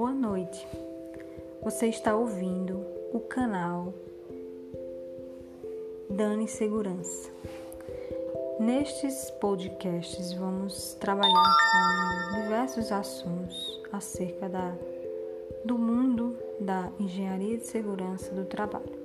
Boa noite. Você está ouvindo o canal Dani Segurança. Nestes podcasts vamos trabalhar com diversos assuntos acerca da, do mundo da engenharia de segurança do trabalho.